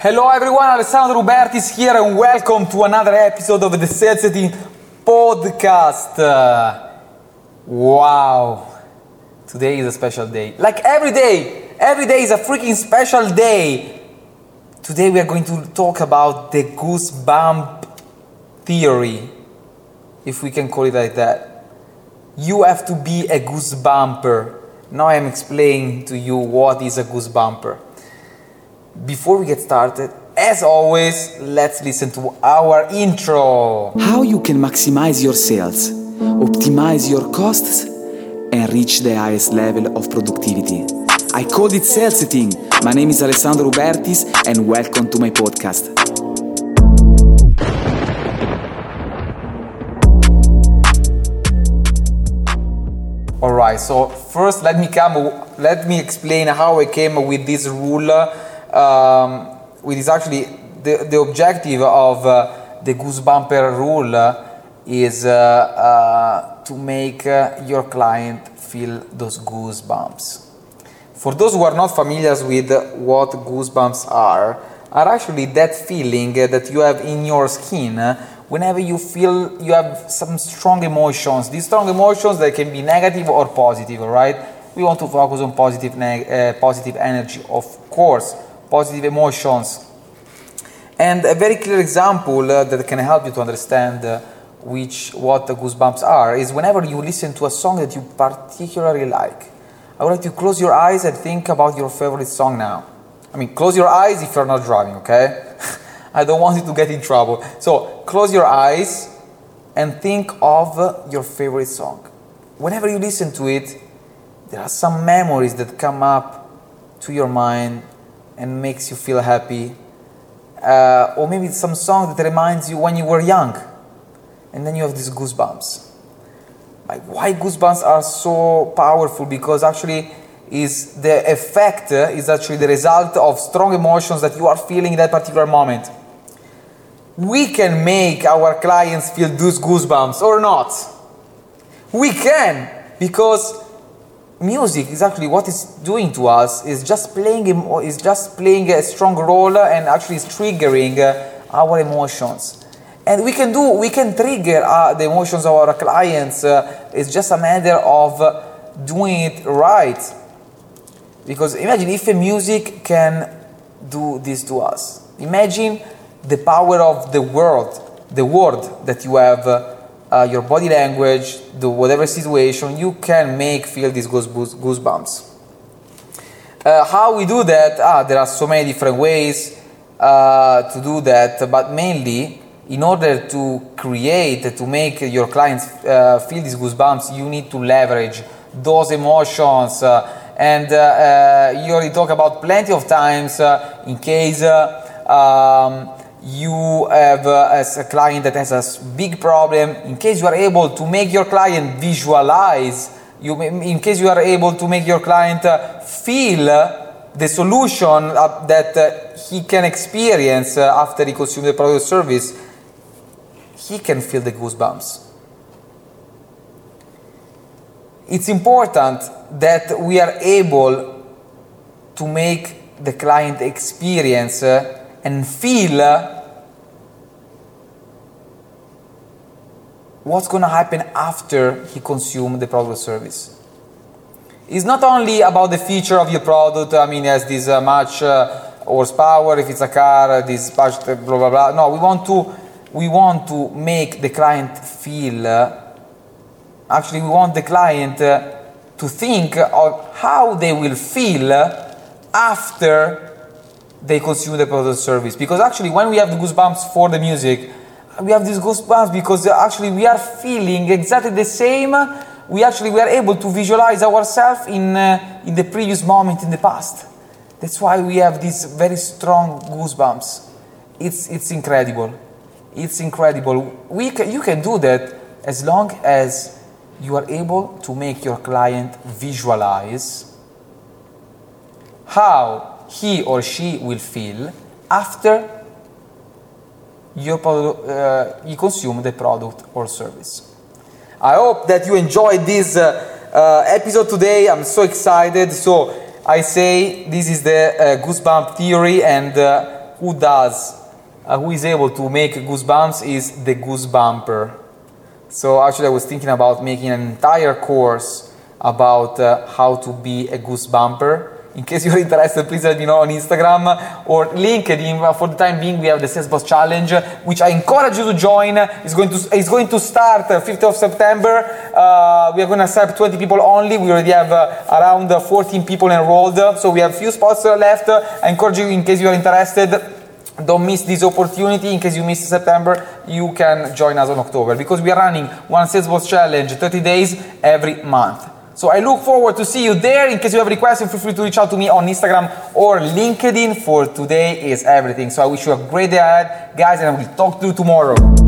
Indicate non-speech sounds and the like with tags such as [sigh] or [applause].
Hello everyone, Alessandro Rubertis here and welcome to another episode of the Setting podcast. Uh, wow, today is a special day. Like every day, every day is a freaking special day. Today we are going to talk about the goosebump theory, if we can call it like that. You have to be a goosebumper. Now I am explaining to you what is a goosebumper before we get started, as always, let's listen to our intro. How you can maximize your sales, optimize your costs, and reach the highest level of productivity. I called it sales setting. My name is Alessandro Rubertis, and welcome to my podcast. All right. So first, let me come. Let me explain how I came with this rule. Um, with is actually the, the objective of uh, the goosebumper rule is uh, uh, to make uh, your client feel those goosebumps. For those who are not familiar with what goosebumps are, are actually that feeling that you have in your skin whenever you feel you have some strong emotions. These strong emotions that can be negative or positive, right? We want to focus on positive, neg- uh, positive energy, of course, positive emotions. And a very clear example uh, that can help you to understand uh, which what the goosebumps are is whenever you listen to a song that you particularly like. I would like you to close your eyes and think about your favorite song now. I mean, close your eyes if you're not driving, okay? [laughs] I don't want you to get in trouble. So, close your eyes and think of uh, your favorite song. Whenever you listen to it, there are some memories that come up to your mind and makes you feel happy. Uh, or maybe it's some song that reminds you when you were young. And then you have these goosebumps. Like why goosebumps are so powerful? Because actually is the effect uh, is actually the result of strong emotions that you are feeling in that particular moment. We can make our clients feel those goosebumps or not. We can because music is actually what it's doing to us is just playing is just playing a strong role and actually is triggering uh, our emotions. And we can do we can trigger uh, the emotions of our clients uh, it's just a matter of uh, doing it right. Because imagine if a music can do this to us. Imagine the power of the world the word that you have uh, uh, your body language, the whatever situation, you can make feel these goosebumps. Uh, how we do that? Ah, there are so many different ways uh, to do that, but mainly in order to create, to make your clients uh, feel these goosebumps, you need to leverage those emotions. Uh, and uh, you already talk about plenty of times in case. Um, you have uh, as a client that has a big problem in case you are able to make your client visualize you in case you are able to make your client uh, feel the solution uh, that uh, he can experience uh, after he consumes the product or service he can feel the goosebumps. It's important that we are able to make the client experience uh, and feel what's going to happen after he consumes the product or service. It's not only about the feature of your product, I mean, has this uh, much uh, horsepower, if it's a car, this much blah blah blah. No, we want to we want to make the client feel. Uh, actually, we want the client uh, to think of how they will feel after they consume the product service. Because actually, when we have the goosebumps for the music, we have these goosebumps because actually we are feeling exactly the same. We actually we are able to visualize ourselves in uh, in the previous moment in the past. That's why we have these very strong goosebumps. It's it's incredible. It's incredible. We can, you can do that as long as you are able to make your client visualize how he or she will feel after you, uh, you consume the product or service. I hope that you enjoyed this uh, uh, episode today. I'm so excited. So I say this is the uh, goosebump theory, and uh, who does, who is able to make goosebumps is the goosebumper. So actually, I was thinking about making an entire course about uh, how to be a goosebumper. In case you're interested, please let me know on Instagram or LinkedIn. For the time being, we have the Sales Boss Challenge, which I encourage you to join. It's going to, it's going to start 5th of September. Uh, we are going to accept 20 people only. We already have uh, around 14 people enrolled, so we have few spots left. I encourage you, in case you are interested, don't miss this opportunity in case you miss September you can join us on October because we are running one sales boss challenge 30 days every month so I look forward to see you there. In case you have any questions, feel free to reach out to me on Instagram or LinkedIn. For today is everything. So I wish you a great day ahead, guys, and I will talk to you tomorrow.